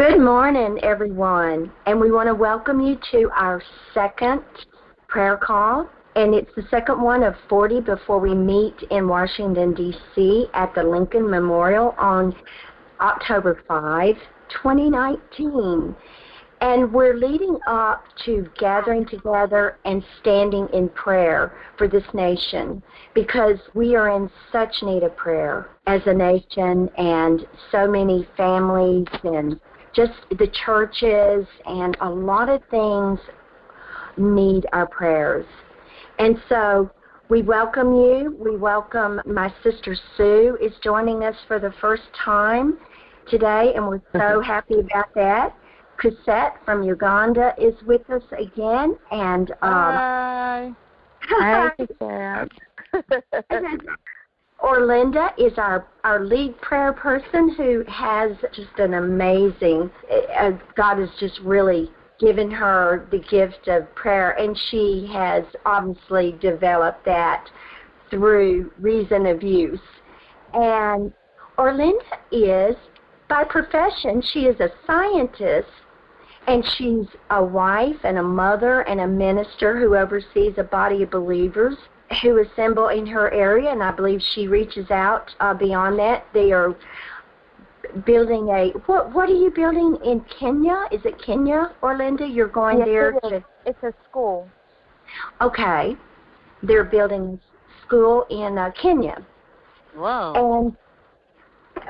Good morning, everyone, and we want to welcome you to our second prayer call. And it's the second one of 40 before we meet in Washington, D.C. at the Lincoln Memorial on October 5, 2019. And we're leading up to gathering together and standing in prayer for this nation because we are in such need of prayer as a nation and so many families and just the churches and a lot of things need our prayers. And so we welcome you. We welcome my sister Sue is joining us for the first time today, and we're so happy about that. Cassette from Uganda is with us again, and um, hi, hi, Orlinda is our our lead prayer person who has just an amazing. Uh, God has just really given her the gift of prayer, and she has obviously developed that through reason of use. And Orlinda is, by profession, she is a scientist and she's a wife and a mother and a minister who oversees a body of believers who assemble in her area, and I believe she reaches out uh, beyond that. They are building a what? What are you building in Kenya? Is it Kenya, Orlinda? You're going yes, there it to? It's a school. Okay, they're building school in uh, Kenya. Wow. And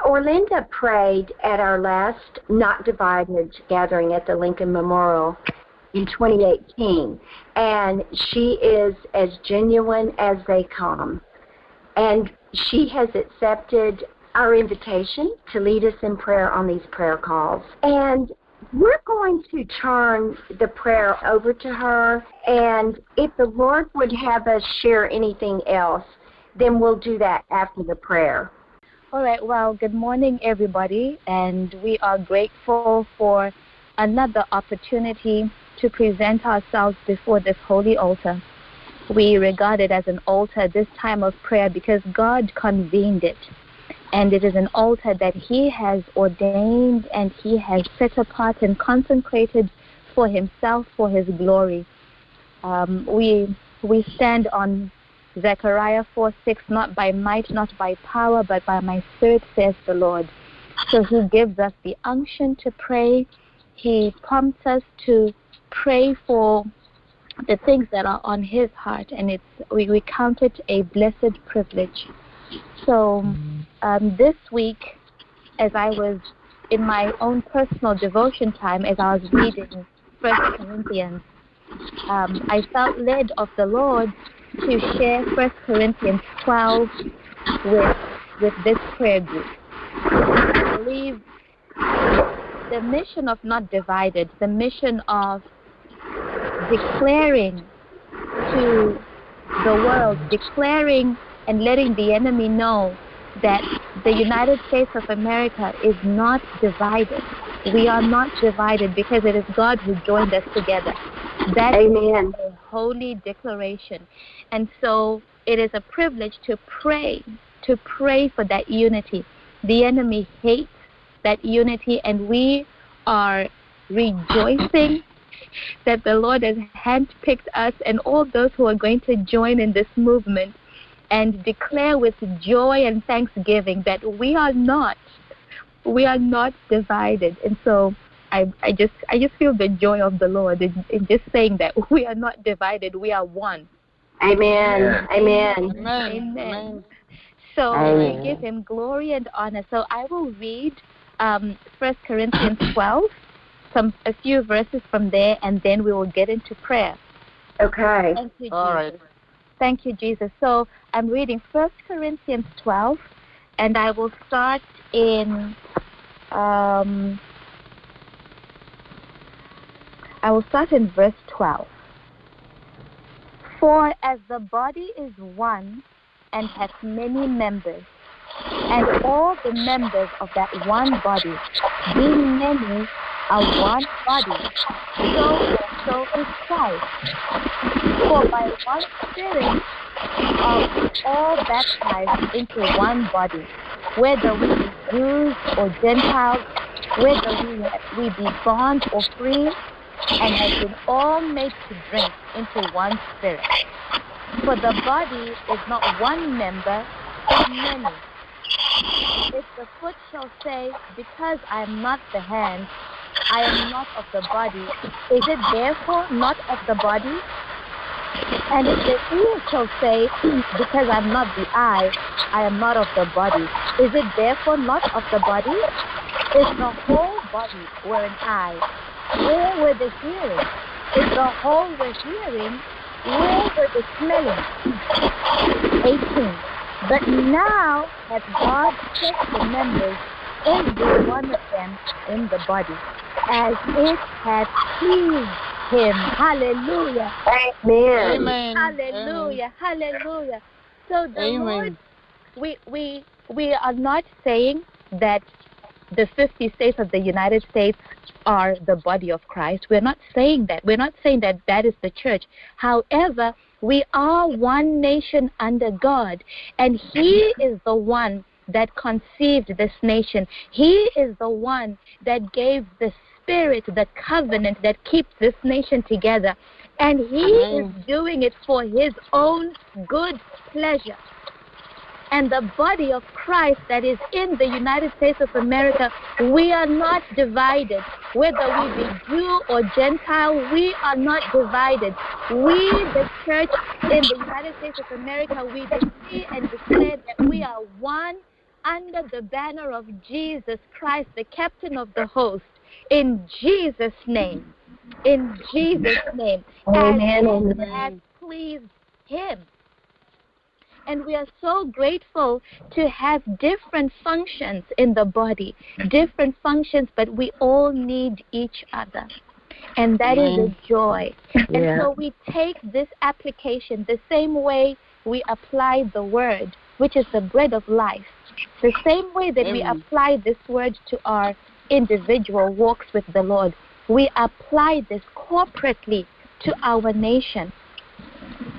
Orlinda prayed at our last Not Divided gathering at the Lincoln Memorial in 2018, and she is as genuine as they come. And she has accepted our invitation to lead us in prayer on these prayer calls. And we're going to turn the prayer over to her, and if the Lord would have us share anything else, then we'll do that after the prayer. All right. Well, good morning, everybody, and we are grateful for another opportunity to present ourselves before this holy altar. We regard it as an altar this time of prayer because God convened it. And it is an altar that He has ordained and He has set apart and consecrated for Himself, for His glory. Um, we, we stand on Zechariah 4 6, not by might, not by power, but by my spirit, says the Lord. So he gives us the unction to pray. He prompts us to pray for the things that are on his heart, and it's we, we count it a blessed privilege. So um, this week, as I was in my own personal devotion time, as I was reading First Corinthians, um, I felt led of the Lord to share First Corinthians 12 with with this prayer group. I believe the mission of not divided, the mission of declaring to the world, declaring and letting the enemy know that the United States of America is not divided. We are not divided because it is God who joined us together. That Amen. is a holy declaration. And so it is a privilege to pray, to pray for that unity. The enemy hates that unity, and we are rejoicing that the Lord has handpicked us and all those who are going to join in this movement and declare with joy and thanksgiving that we are not we are not divided and so I, I just I just feel the joy of the Lord in, in just saying that we are not divided we are one Amen. Amen. Amen. Amen. So Amen. we give him glory and honor. So I will read um, 1 Corinthians 12, some a few verses from there, and then we will get into prayer. Okay. Thank you, Jesus. All right. Thank you, Jesus. So I'm reading 1 Corinthians 12, and I will start in. Um, I will start in verse 12. For as the body is one and has many members, and all the members of that one body, being many, are one body, so also is Christ. For by one Spirit are all baptized into one body, whether we be Jews or Gentiles, whether we, we be bond or free, and have been all made to drink into one spirit. For the body is not one member, but many. If the foot shall say, Because I am not the hand, I am not of the body, is it therefore not of the body? And if the ear shall say, Because I am not the eye, I am not of the body, is it therefore not of the body? Is the whole body were an eye, where were the hearing? If the whole were hearing, where were the smelling? 18. But now hath God set the members, every one of them, in the body, as it hath pleased him. Hallelujah. Amen. Amen. Hallelujah. Hallelujah. So the Amen. Lord, we, we, we are not saying that the 50 states of the United States are the body of Christ. We're not saying that. We're not saying that that is the church. However, we are one nation under God, and He is the one that conceived this nation. He is the one that gave the spirit, the covenant that keeps this nation together. And He Amen. is doing it for His own good pleasure and the body of Christ that is in the United States of America, we are not divided. Whether we be Jew or Gentile, we are not divided. We, the church in the United States of America, we decree and declare that we are one under the banner of Jesus Christ, the captain of the host. In Jesus' name. In Jesus' name. Amen, As it amen. has pleased Him and we are so grateful to have different functions in the body, different functions, but we all need each other. And that is a joy. And Yeah. so we take this application the same way we apply the word, which is the bread of life, the same way that we apply this word to our individual walks with the Lord. We apply this corporately to our nation.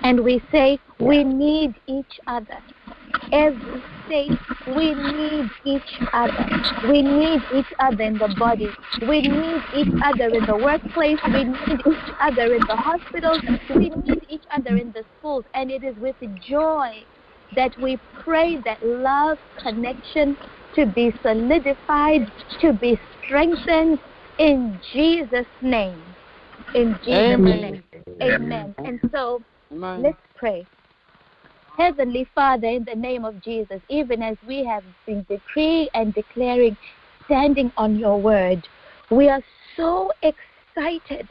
And we say we need each other. Every state, we need each other. We need each other in the body. We need each other in the workplace. We need each other in the hospitals. We need each other in the schools. And it is with joy that we pray that love connection to be solidified, to be strengthened in Jesus' name. In Jesus' Amen. name. Amen. And so Amen. Let's pray. Heavenly Father, in the name of Jesus, even as we have been decreeing and declaring, standing on your word, we are so excited.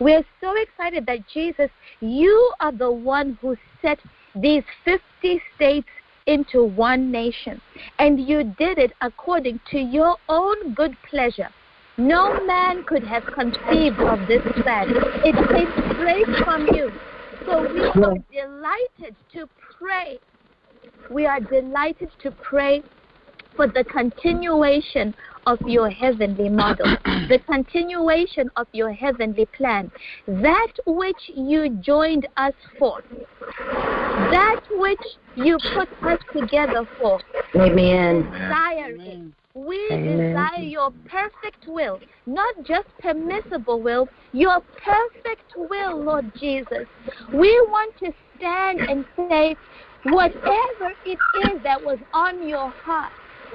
We are so excited that Jesus, you are the one who set these 50 states into one nation. And you did it according to your own good pleasure. No man could have conceived of this plan. It came straight from you. So we are delighted to pray. We are delighted to pray for the continuation of your heavenly model, the continuation of your heavenly plan, that which you joined us for, that which you put us together for, Amen. desire it. Amen. We Amen. desire your perfect will, not just permissible will, your perfect will, Lord Jesus. We want to stand and say, whatever it is that was on your heart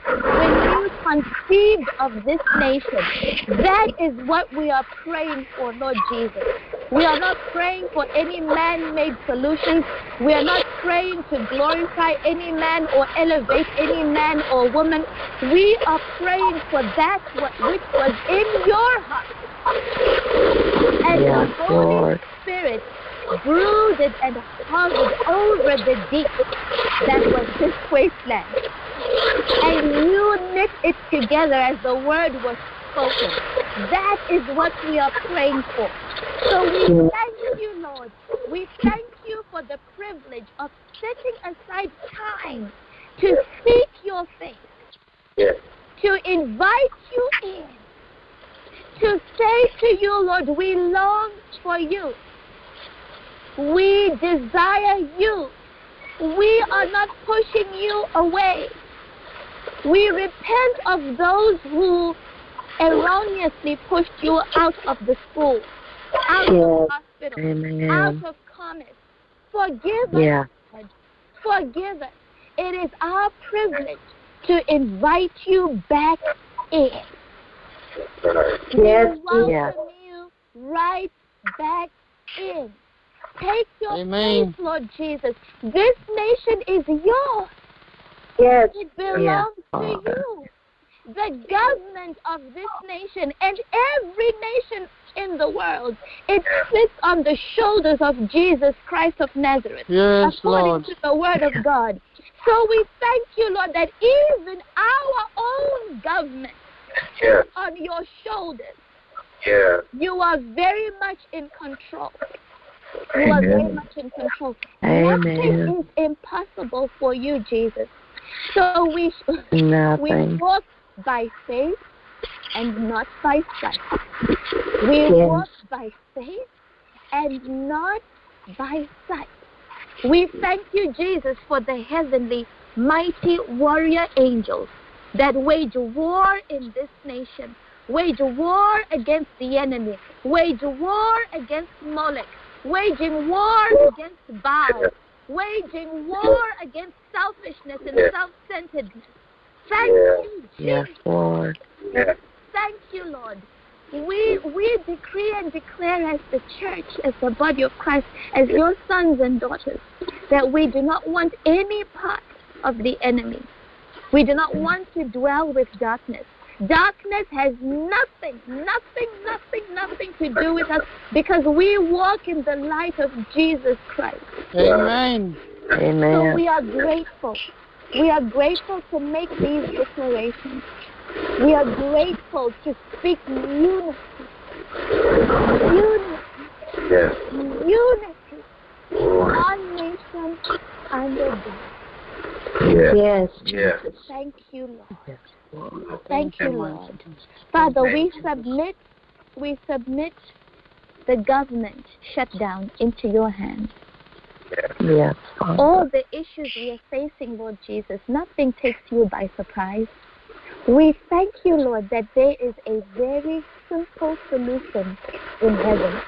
when you conceived of this nation, that is what we are praying for, Lord Jesus. We are not praying for any man made solutions. We are not praying to glorify any man or elevate any man or woman. We are praying for that which was in your heart. And Yes, the Holy Lord. Spirit brooded and hovered over the deep that was this wasteland. And you knit it together as the word was spoken. That is what we are praying for. So we hmm. thank you, Lord. We thank you for the privilege of setting aside time to seek your face, Yes. to invite you in, to say to you, Lord, we long for you. We desire you. We are not pushing you away. We repent of those who erroneously pushed you out of the school, out of Yes. the hospital, Amen. out of commerce. Forgive us, Yeah. Lord. Forgive us. It is our privilege to invite you back in. Yes, we welcome yes. you right back in. Take your Amen. place, Lord Jesus. This nation is yours. Yes. It belongs Yes, to oh, Father. you. The government of this nation and every nation in the world, it sits on the shoulders of Jesus Christ of Nazareth, Yes, according Lord. to the word of God. So we thank you, Lord, that even our own government Yes, on your shoulders, yes, you are very much in control. You are very Amen. much in control. Amen. Nothing is impossible for you, Jesus. So we we walk by faith and not by sight. We Yes. walk by faith and not by sight. We thank you, Jesus, for the heavenly, mighty warrior angels that wage war in this nation, wage war against the enemy, wage war against Molech, waging war against Baal, waging war against selfishness and Yes. self-centeredness. Thank Yes. you, Yes, Jesus. Lord. yes, Thank you, Lord. We we decree and declare as the church, as the body of Christ, as your sons and daughters, that we do not want any part of the enemy. We do not want to dwell with darkness. Darkness has nothing, nothing, nothing, nothing to do with us because we walk in the light of Jesus Christ. Amen. So Amen. we are grateful. We are grateful to make these declarations. We are grateful to speak unity. Unity. yes. Unity. Lord. One nation under God. Yes, Yes. yes. Thank you, Lord. Yes, Lord. Thank you, Lord. Father, we submit, we submit the government shutdown into your hands. Yes, all the issues we are facing, Lord Jesus, nothing takes you by surprise. We thank you, Lord, that there is a very simple solution in heaven.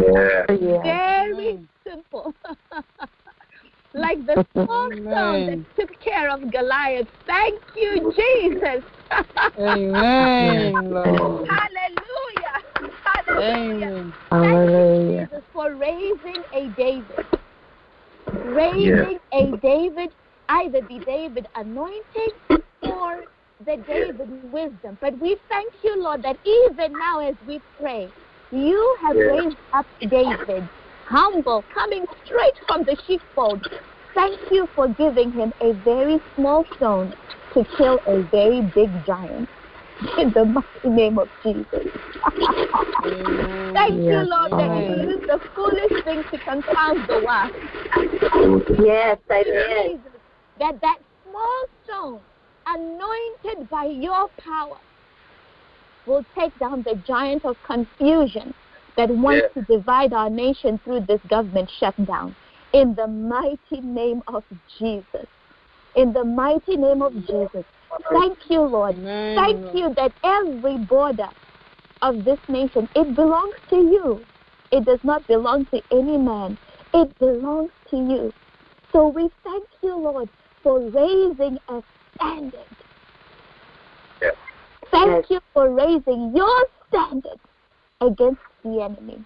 Yes, Yes. very simple. like the small stone that took care of Goliath. Thank you, Jesus. Amen, Lord. Hallelujah. Hallelujah. Amen. Hallelujah. Jesus for raising a David. Raising a David, either the David anointing or the David wisdom. But we thank you, Lord, that even now as we pray, you have Yes. raised up David, humble, coming straight from the sheepfold. Thank you for giving him a very small stone to kill a very big giant. In the mighty name of Jesus. Amen. Thank you, Yes, Lord, that you use the foolish thing to confound the wise. Yes, amen. Jesus, that that small stone, anointed by your power, will take down the giant of confusion that wants to divide our nation through this government shutdown. In the mighty name of Jesus. In the mighty name of Jesus. Thank you, Lord. Amen. Thank you that every border of this nation, it belongs to you. It does not belong to any man. It belongs to you. So we thank you, Lord, for raising a standard. Yes. Thank you for raising your standard against the enemy.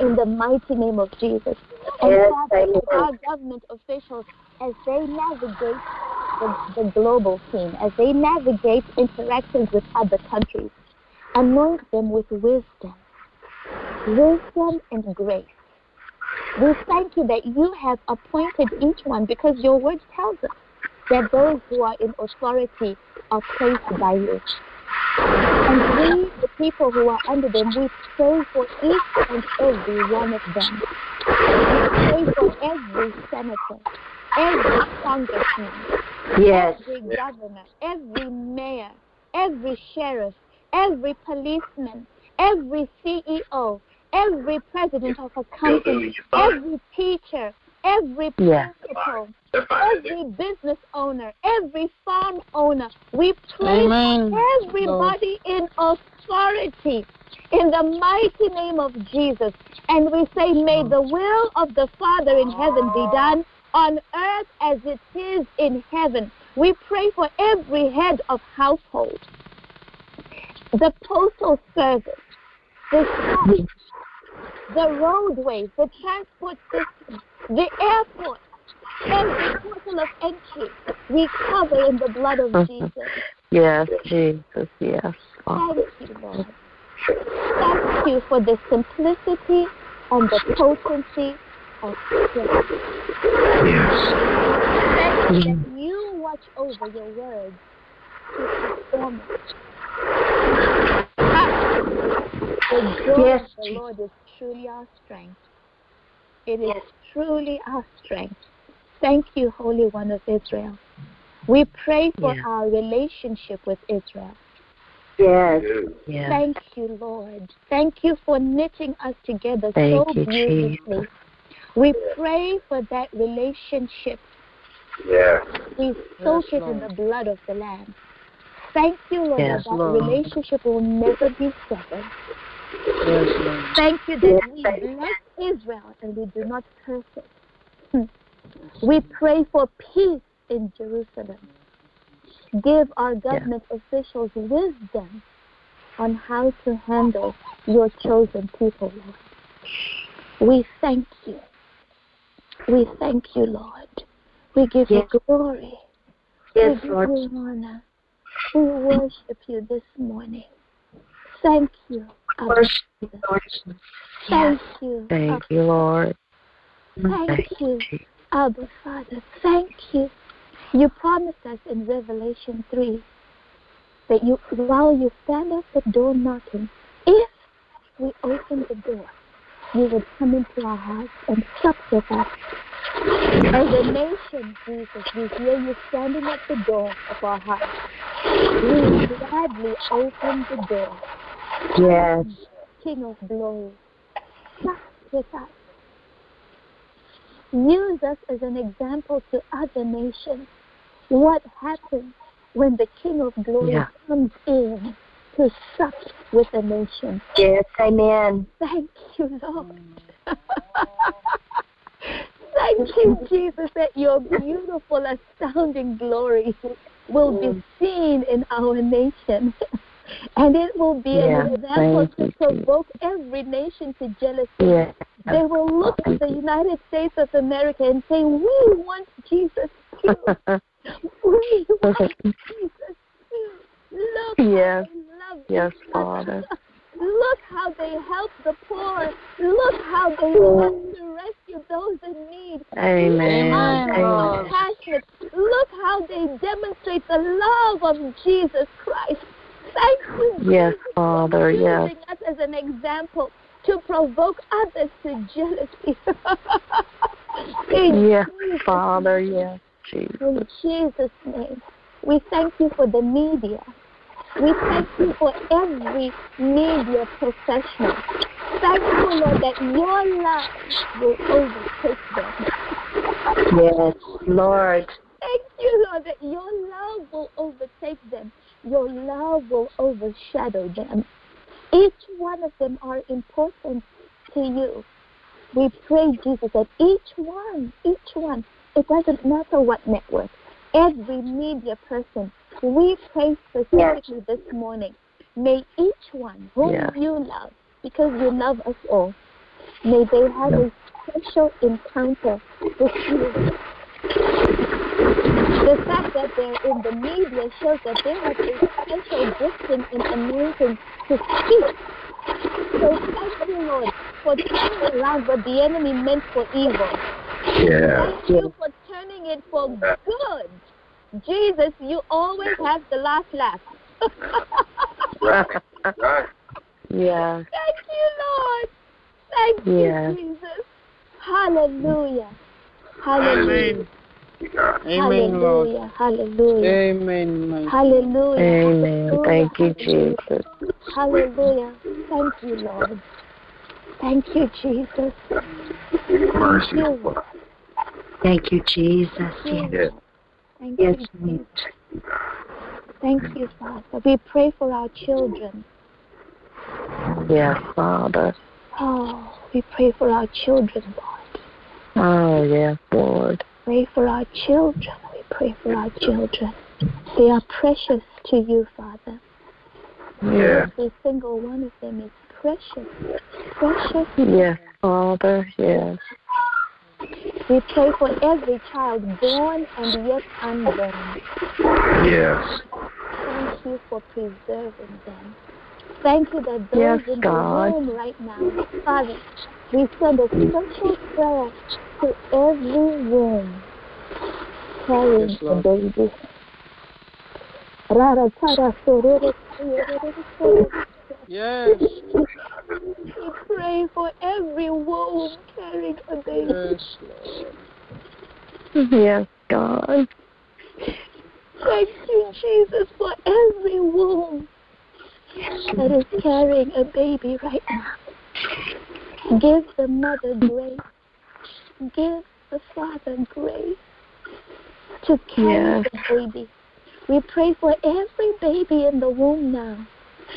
In the mighty name of Jesus. And Yes, Father, amen. our government officials, as they navigate the, the global scene, as they navigate interactions with other countries, anoint them with wisdom, wisdom and grace. We thank you that you have appointed each one because your word tells us that those who are in authority are placed by you. And we, the people who are under them, we pray for each and every one of them. We pray for every senator, every congressman, Yes. every governor, every mayor, every sheriff, every policeman, every CEO, every president of a company, every teacher, every principal, Define every business owner, every farm owner. We pray Amen. for everybody in authority in the mighty name of Jesus. And we say, may the will of the Father in heaven be done on earth as it is in heaven. We pray for every head of household, the postal service, the shops, the roadways, the transport system, the airport, every portal of entry. We cover in the blood of mm-hmm. Jesus. Yes, Jesus. Yes, Thank you, Lord. Thank you for the simplicity and the potency. Yes. Thank you that you watch over your words to perform it. The joy Yes, of the Jesus. Lord is truly our strength. It is truly our strength. Thank you, Holy One of Israel. We pray for Yeah. our relationship with Israel. Yes. Yes. Thank you, Lord. Thank you for knitting us together Thank so you, beautifully. Jesus. We pray for that relationship. Yes. We soak Yes, it in the blood of the Lamb. Thank you, Lord, Yes, that that Lord. relationship will never be severed. Yes, Lord. Thank you that Yes, we bless Israel and we do not curse it. Hmm. We pray for peace in Jerusalem. Give our government officials wisdom on how to handle your chosen people, Lord. We thank you. We thank you, Lord. We give Yes. you glory. Yes, we Lord. give you honor. We worship you this morning. Thank you. Abba Worship you, Father. Lord. Thank you. Thank Abba. you, Lord. Thank you, Jesus. Abba Father. Thank you. You promised us in Revelation 3 that you, while you stand at the door knocking, if we open the door, you would come into our hearts and sup with us. As a nation, Jesus, we hear you standing at the door of our hearts. We gladly open the door, Yes. King of glory. Sup with us. Use us as an example to other nations. What happens when the King of glory Yeah. comes in to sup with a nation? Yes. Amen. Thank you, Lord. Thank you, Jesus, that your beautiful, astounding glory will be seen in our nation. And it will be Yeah, an example to provoke every nation to jealousy. Yes. They will look at the United States of America and say, We want Jesus too. We want Jesus too. Look Yes. how they love Yes, Father. Look how they help the poor. Look how they want to rescue those in need. Amen. Amen, Look how they're compassionate. Look how they demonstrate the love of Jesus Christ. Thank you, Yes, Father, yes. us as an example to provoke others to jealousy. Yes, Jesus' Father. Yes, Jesus. In Jesus' name, we thank you for the media. We thank you for every media professional. Thank you, Lord, that your love will overtake them. Yes. Lord. Thank you, Lord, that your love will overtake them. Your love will overshadow them. Each one of them are important to you. We pray, Jesus, that each one, each one, it doesn't matter what network, every media person, we pray specifically this morning, may each one whom Yeah. you love, because you love us all, may they have a special encounter with you. The fact that they're in the media shows that they have a special gifting and anointing to speak. So thank you, Lord, for turning around what the enemy meant for evil. Yeah. Thank you for turning it for good. Jesus, you always have the last laugh. Right. Right. yes. Thank you, Lord. Thank you, Yes. Jesus. Hallelujah. Hallelujah. Amen. God. Amen, Lord. Hallelujah. Hallelujah. Amen, my Hallelujah. Amen. Hallelujah. Thank you, Hallelujah. Jesus. Hallelujah. Thank you, Lord. Thank you, Jesus. Your mercy, you. Lord. Thank you, Jesus. Yes. Yes. Thank Yes, you. Thank you, Father. We pray for our children. Yes, Father. Oh, we pray for our children, Lord. Oh, yes, Lord. Pray for our children. We pray for our children. They are precious to you, Father. Yes. Every single one of them is precious. Precious. Yes, Father. Yes. We pray for every child born and yet unborn. Yes. Thank you for preserving them. Thank you that those Yes, in God. the room right now, Father, we send a special prayer to every room carrying Yes, a Lord. baby. Rara tara sororo sororo. Yes. We pray for every womb carrying a baby. Yes, Lord. Yes, God. Thank you, Jesus, for every womb that is carrying a baby right now. Give the mother grace. Give the father grace to carry Yes. the baby. We pray for every baby in the womb now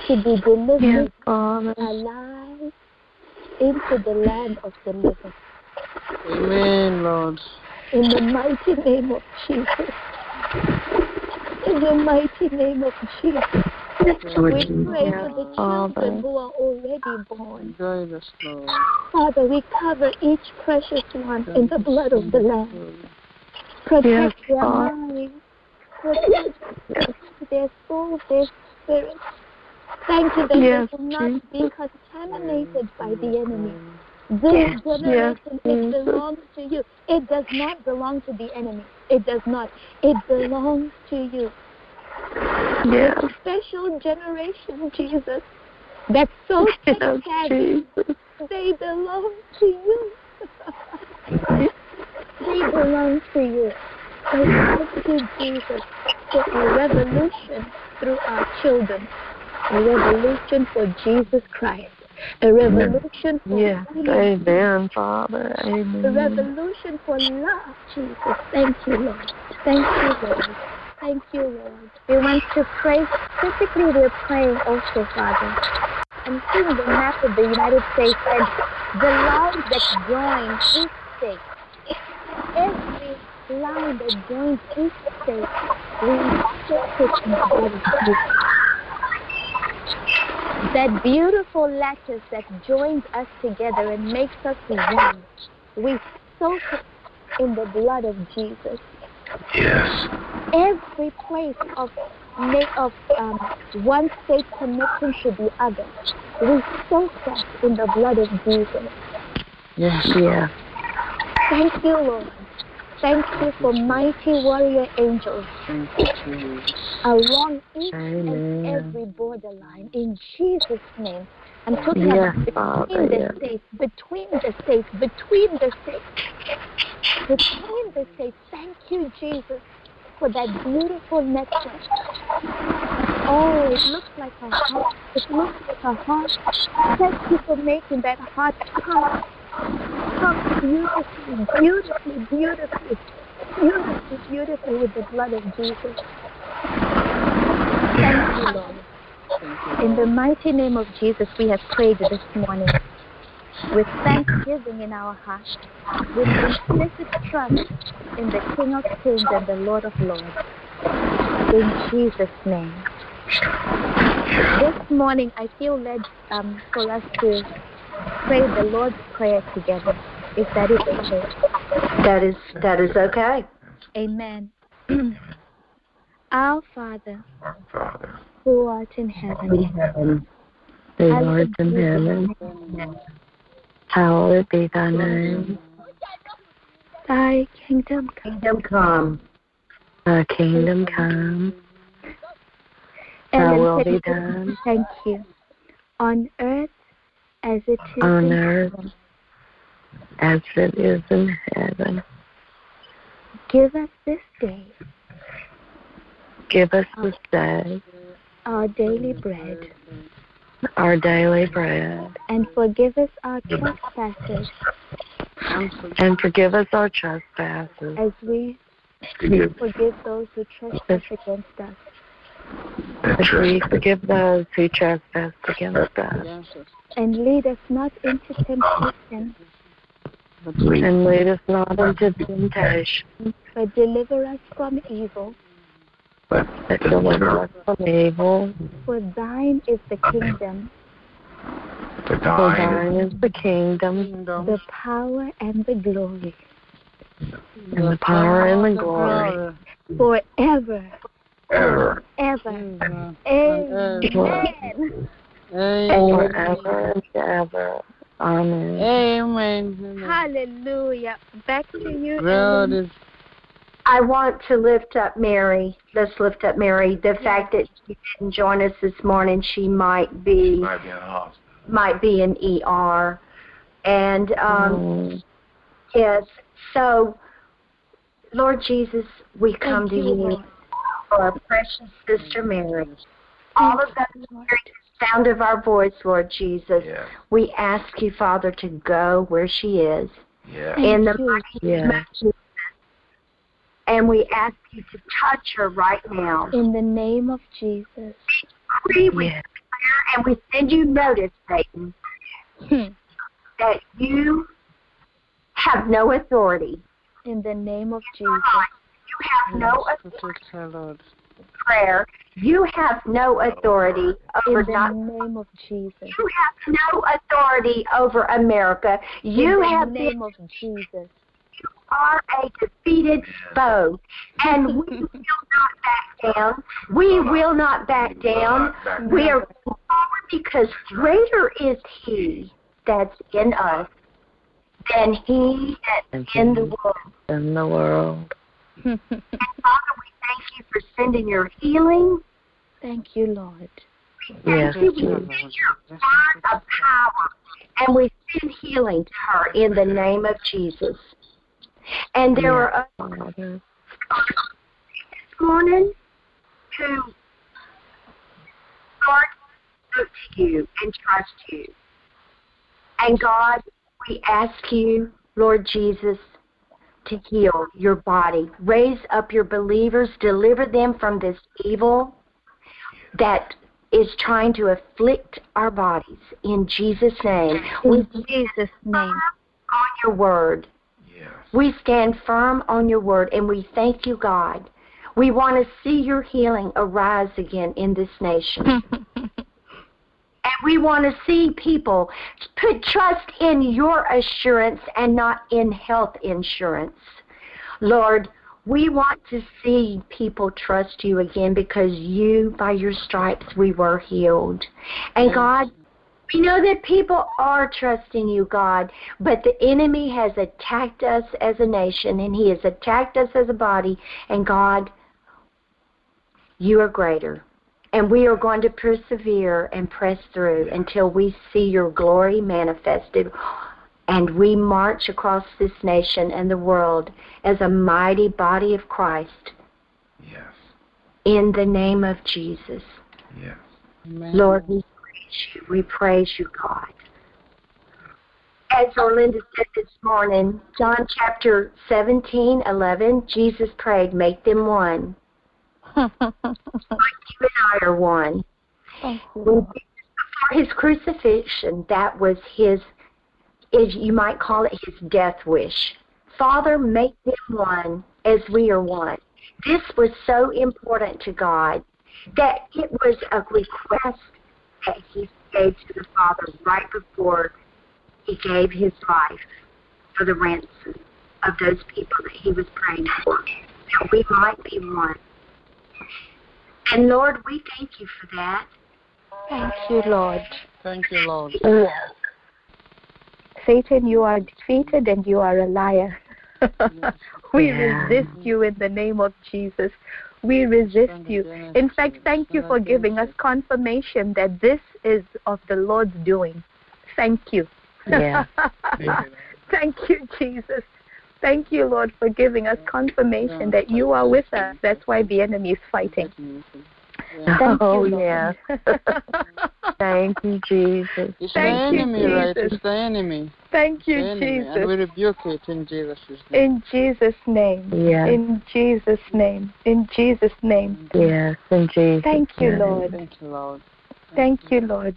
to be Yes, delivered Father. Alive into the land of the living. Amen, Lord. In the mighty name of Jesus. In the mighty name of Jesus. We pray for the children who are already born. Guide us, Lord. Father, we cover each precious one in the blood of the Lamb. Protect their Father. minds. Protect their souls, their spirits. Thank you that Yes, they will not be contaminated by the enemy. Yes, This generation, it belongs to you. It does not belong to the enemy. It does not. It belongs to you. Yes. This special generation, Jesus, that's so Yes, tech-savvy. Jesus. They belong to you. they belong to you. So thank you, Jesus, for a revolution through our children, a revolution for Jesus Christ, a revolution for Yes. Amen, Father. Amen. a revolution for love, Jesus. Thank you, Lord. Thank you, Lord. Thank you, Lord. We want to pray. Specifically, we're praying also, Father. I'm seeing the map of the United States and the lines that join each state. Every line that joins each state, we insert it in the blood of Jesus. That beautiful lattice that joins us together and makes us one. We soak it in the blood of Jesus. Yes. Every place of ma- of um, one state connecting to the other, we soak that in the blood of Jesus. Yes, Yes. Thank you, Lord. Thank you for mighty warrior angels along each and every borderline. In Jesus' name. I'm talking Yes, about between the states, between the states, between the states, between the states. Thank you, Jesus, for that beautiful network. Oh, it looks like a heart. It looks like a heart. Thank you for making that heart pump, beautifully, beautifully, beautifully, beautifully, beautifully with the blood of Jesus. Thank you, Lord. In the mighty name of Jesus, we have prayed this morning with thanksgiving in our hearts, with implicit trust in the King of Kings and the Lord of Lords. In Jesus' name. This morning, I feel led um, for us to pray the Lord's Prayer together. If that is okay. That is that is okay. Amen. Our Father, Our Father. who art in heaven, Heaven, The hallowed Lord in be thy heaven, name. hallowed be thy name. Thy kingdom come. Kingdom come. Thy kingdom come. Thy will be done Thank you. On earth as it is on in earth heaven. as it is in heaven. Give us this day Give us this day our daily bread, our daily bread, and forgive us our trespasses, And forgive us our trespasses. as we Forgive forgive those who trespass against us. The As we forgive those who trespass against us. against. And lead us not into temptation, But And lead us not into temptation, but deliver us from evil. but but deliver deliver us from evil. For thine is the kingdom, For thine thine is the kingdom, kingdom, the power, and the glory, and the power and the glory. forever, ever. ever. Amen. Amen. Amen. forever and ever. Amen. Amen. Hallelujah. Back to you. God is I want to lift up Mary. Let's lift up Mary. The fact that she didn't join us this morning, she might be Might be in the hospital. might be in ER. And um Mm. yes, so Lord Jesus, we come Thank to you, you Lord. For our precious sister Mary. All of those hearing the sound of our voice, Lord Jesus, Yes. we ask you, Father, to go where she is. Yes. in the Thank mighty Yes. name of Jesus. And we ask you to touch her right now. In the name of Jesus. We, we Yes. declare and we send you notice, Satan, Hmm. that you have no authority. In the name of Jesus. Life. You have no authority protect her, Lord. in prayer. You have no authority over In the not. name of Jesus. You have no authority over America. You In have the been name of Jesus. are a defeated foe, and we will not back down. We will not back down. We are going forward because greater is He that's in us than He that's in the world. In the world. And Father, we thank you for sending your healing. Thank you, Lord. Yes, Thank you. We Jesus. send your word of power, and we send healing to her in the name of Jesus. And there Yes, are Father. this morning who God look to you and trust you. And God, we ask you, Lord Jesus, to heal your body. Raise up your believers, deliver them from this evil that is trying to afflict our bodies. In Jesus' name, we In Jesus' name. on your word. Yes. We stand firm on your word and we thank you, God. We want to see your healing arise again in this nation. We want to see people put trust in your assurance and not in health insurance. Lord, we want to see people trust you again because you, by your stripes, we were healed. And God, we know that people are trusting you, God, but the enemy has attacked us as a nation and he has attacked us as a body. And God, you are greater. And we are going to persevere and press through until we see your glory manifested. And we march across this nation and the world as a mighty body of Christ Yes. in the name of Jesus. Yes. Amen. Lord, we praise you. We praise you, God. As Orlinda said this morning, John chapter 17, 11, Jesus prayed, make them one. You and I are one. Thank you, When Lord. before his crucifixion, that was his, is you might call it his death wish. Father, make them one as we are one. This was so important to God that it was a request that he gave to the Father right before he gave his life for the ransom of those people that he was praying for, that we might be one. And Lord, we thank you for that. Thank you, Lord. Thank you, Lord. Yes. Satan, you are defeated and you are a liar. we Yeah. resist you in the name of Jesus. We resist you. In fact, thank you for giving us confirmation that this is of the Lord's doing. Thank you. Yeah. Thank you, Jesus. Thank you, Lord, for giving us confirmation that you are with us. That's why the enemy is fighting. Thank oh, you, Lord. yes. Thank you, Jesus. It's Thank the you, enemy, right? It's the enemy. Thank you, enemy, and we Jesus. rebuke it in Jesus' name. In Jesus' name. Yes. In Jesus' name. In Jesus' name. Yes. In Jesus. Thank you. Lord. Thank you, Lord. Thank you, Lord.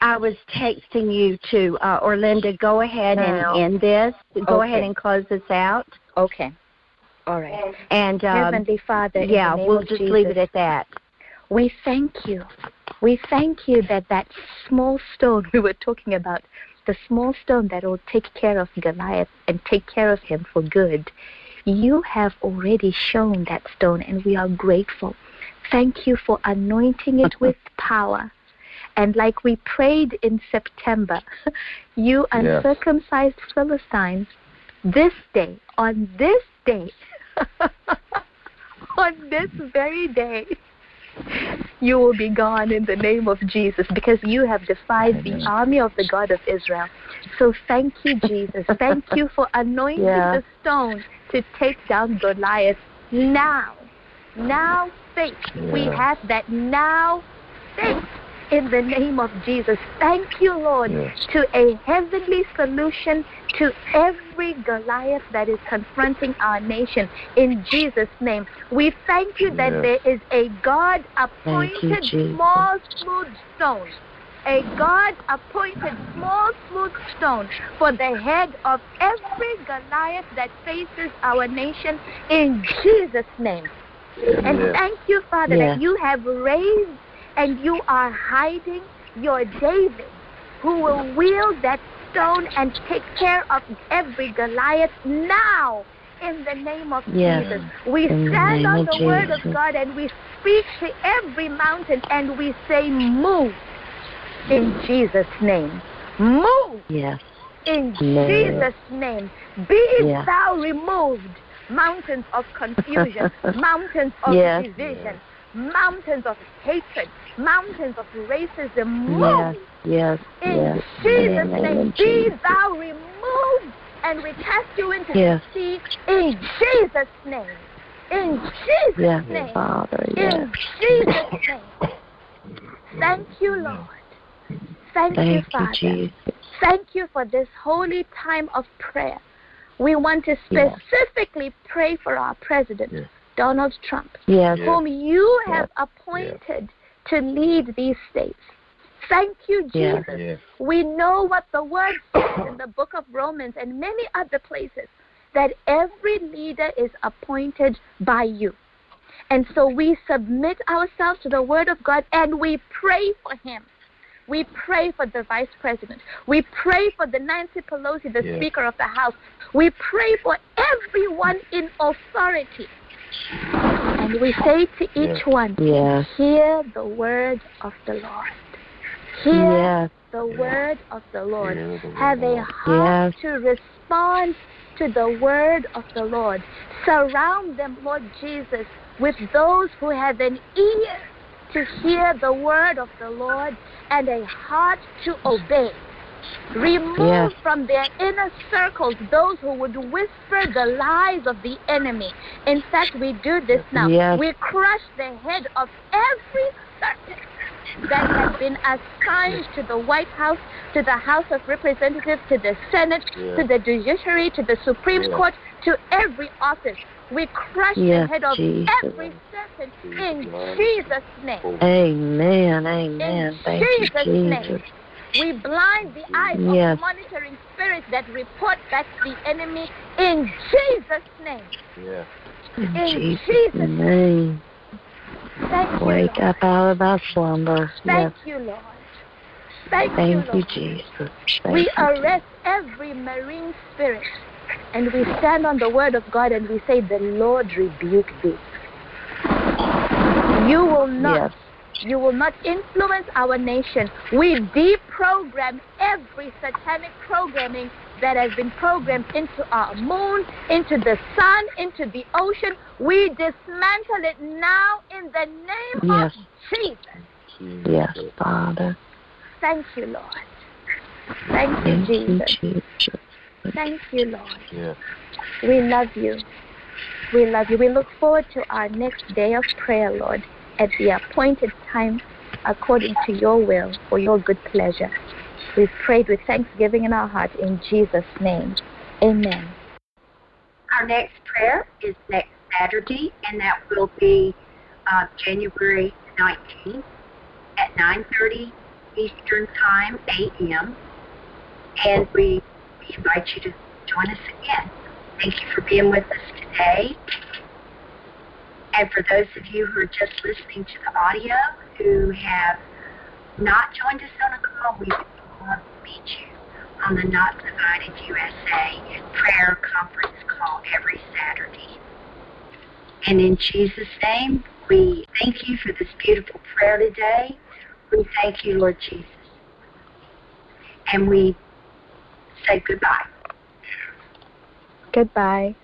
I was texting you to uh, Orlinda. Go ahead Now. and end this. Go Okay. ahead and close this out. Okay. All right. And um, Heavenly Father, yeah, we'll just Jesus, leave it at that. we thank you. We thank you that that small stone we were talking about, the small stone that will take care of Goliath and take care of him for good, you have already shown that stone, and we are grateful. Thank you for anointing it with power. And like we prayed in September, you Yes. uncircumcised Philistines, this day, on this day, on this very day, you will be gone in the name of Jesus because you have defied the army of the God of Israel. So thank you, Jesus. Thank you for anointing Yeah. the stone to take down Goliath now. Now faith. We have that now faith in the name of Jesus. Thank you, Lord, Yes. to a heavenly solution to every Goliath that is confronting our nation. In Jesus' name, we thank you that Yes. there is a God Thank you, appointed small, smooth stone. A God appointed small, smooth stone for the head of every Goliath that faces our nation in Jesus' name. And Yes. thank you, Father, Yes. that you have raised and you are hiding your David, who will wield that stone and take care of every Goliath now. In the name of Yes. Jesus, we In stand name on the word of God and we speak to every mountain and we say, Move in Jesus' name. Move Yes. in. Jesus' name. Be Yeah. thou removed, mountains of confusion, mountains of Yes. division, mountains of hatred, mountains of racism. Yes. Move Yes. in Yes. Jesus' In name name. Be Jesus. thou removed, and we cast you into Yes. the sea in Jesus' name. In Jesus' Yes, name. Father. Yes. In Jesus' name. Thank you, Lord. Thank, you, Thank you, Father. Jesus. Thank you for this holy time of prayer. We want to Yes. specifically pray for our president, Yes. Donald Trump, Yes. Yes. whom you Yes. have appointed to lead these states. Thank you, Jesus. Yes. We know what the word says in the book of Romans and many other places that every leader is appointed by you. And so we submit ourselves to the word of God and we pray for him. We pray for the vice president. We pray for the Nancy Pelosi, the Yes. Speaker of the House. We pray for everyone in authority. And we say to each Yes. one, Yes. Hear the word of the Lord. Hear Yes. the word of the Lord. Have a heart to respond to the word of the Lord. Surround them, Lord Jesus, with those who have an ear to hear the word of the Lord and a heart to obey. Remove Yes. from their inner circles those who would whisper the lies of the enemy. In fact, we do this now. Yes. We crush the head of every serpent that has been assigned to the White House, to the House of Representatives, to the Senate, Yeah. to the judiciary, to the Supreme Yeah. Court, to every office. We crush Yes, the head of Jesus. every serpent in Jesus. Jesus' name. Amen. Amen. In Thank you, Jesus' name. Jesus. We blind the eyes Yes. of the monitoring spirits that report back the enemy in Jesus' name. Yes. In In Jesus' Jesus' name. Thank you, Wake Lord. up out of our slumber. Yes. Thank you, Lord. Thank, you, Thank you, Lord. Jesus. Thank We you, arrest every marine spirit and we stand on the word of God and we say, The Lord rebuke thee. You will not, Yes. You will not influence our nation. We deprogram every satanic programming that has been programmed into our moon, into the sun, into the ocean. We dismantle it now in the name Yes. of Jesus. Yes, Father. Thank you, Lord. Thank you, Thank you, Jesus. Jesus. Thank you, Lord. Yes. We love you. We love you. We look forward to our next day of prayer, Lord, at the appointed time according to your will for your good pleasure. We've prayed with thanksgiving in our heart in Jesus' name. Amen. Our next prayer is next Saturday, and that will be uh, January 19th at 9:30 Eastern Time, 8 a.m. And we invite you to join us again. Thank you for being with us today. And for those of you who are just listening to the audio who have not joined us on a call, we to meet you on the Not Divided USA prayer conference call every Saturday. And in Jesus' name, we thank you for this beautiful prayer today. We thank you, Lord Jesus. And we say goodbye. Goodbye.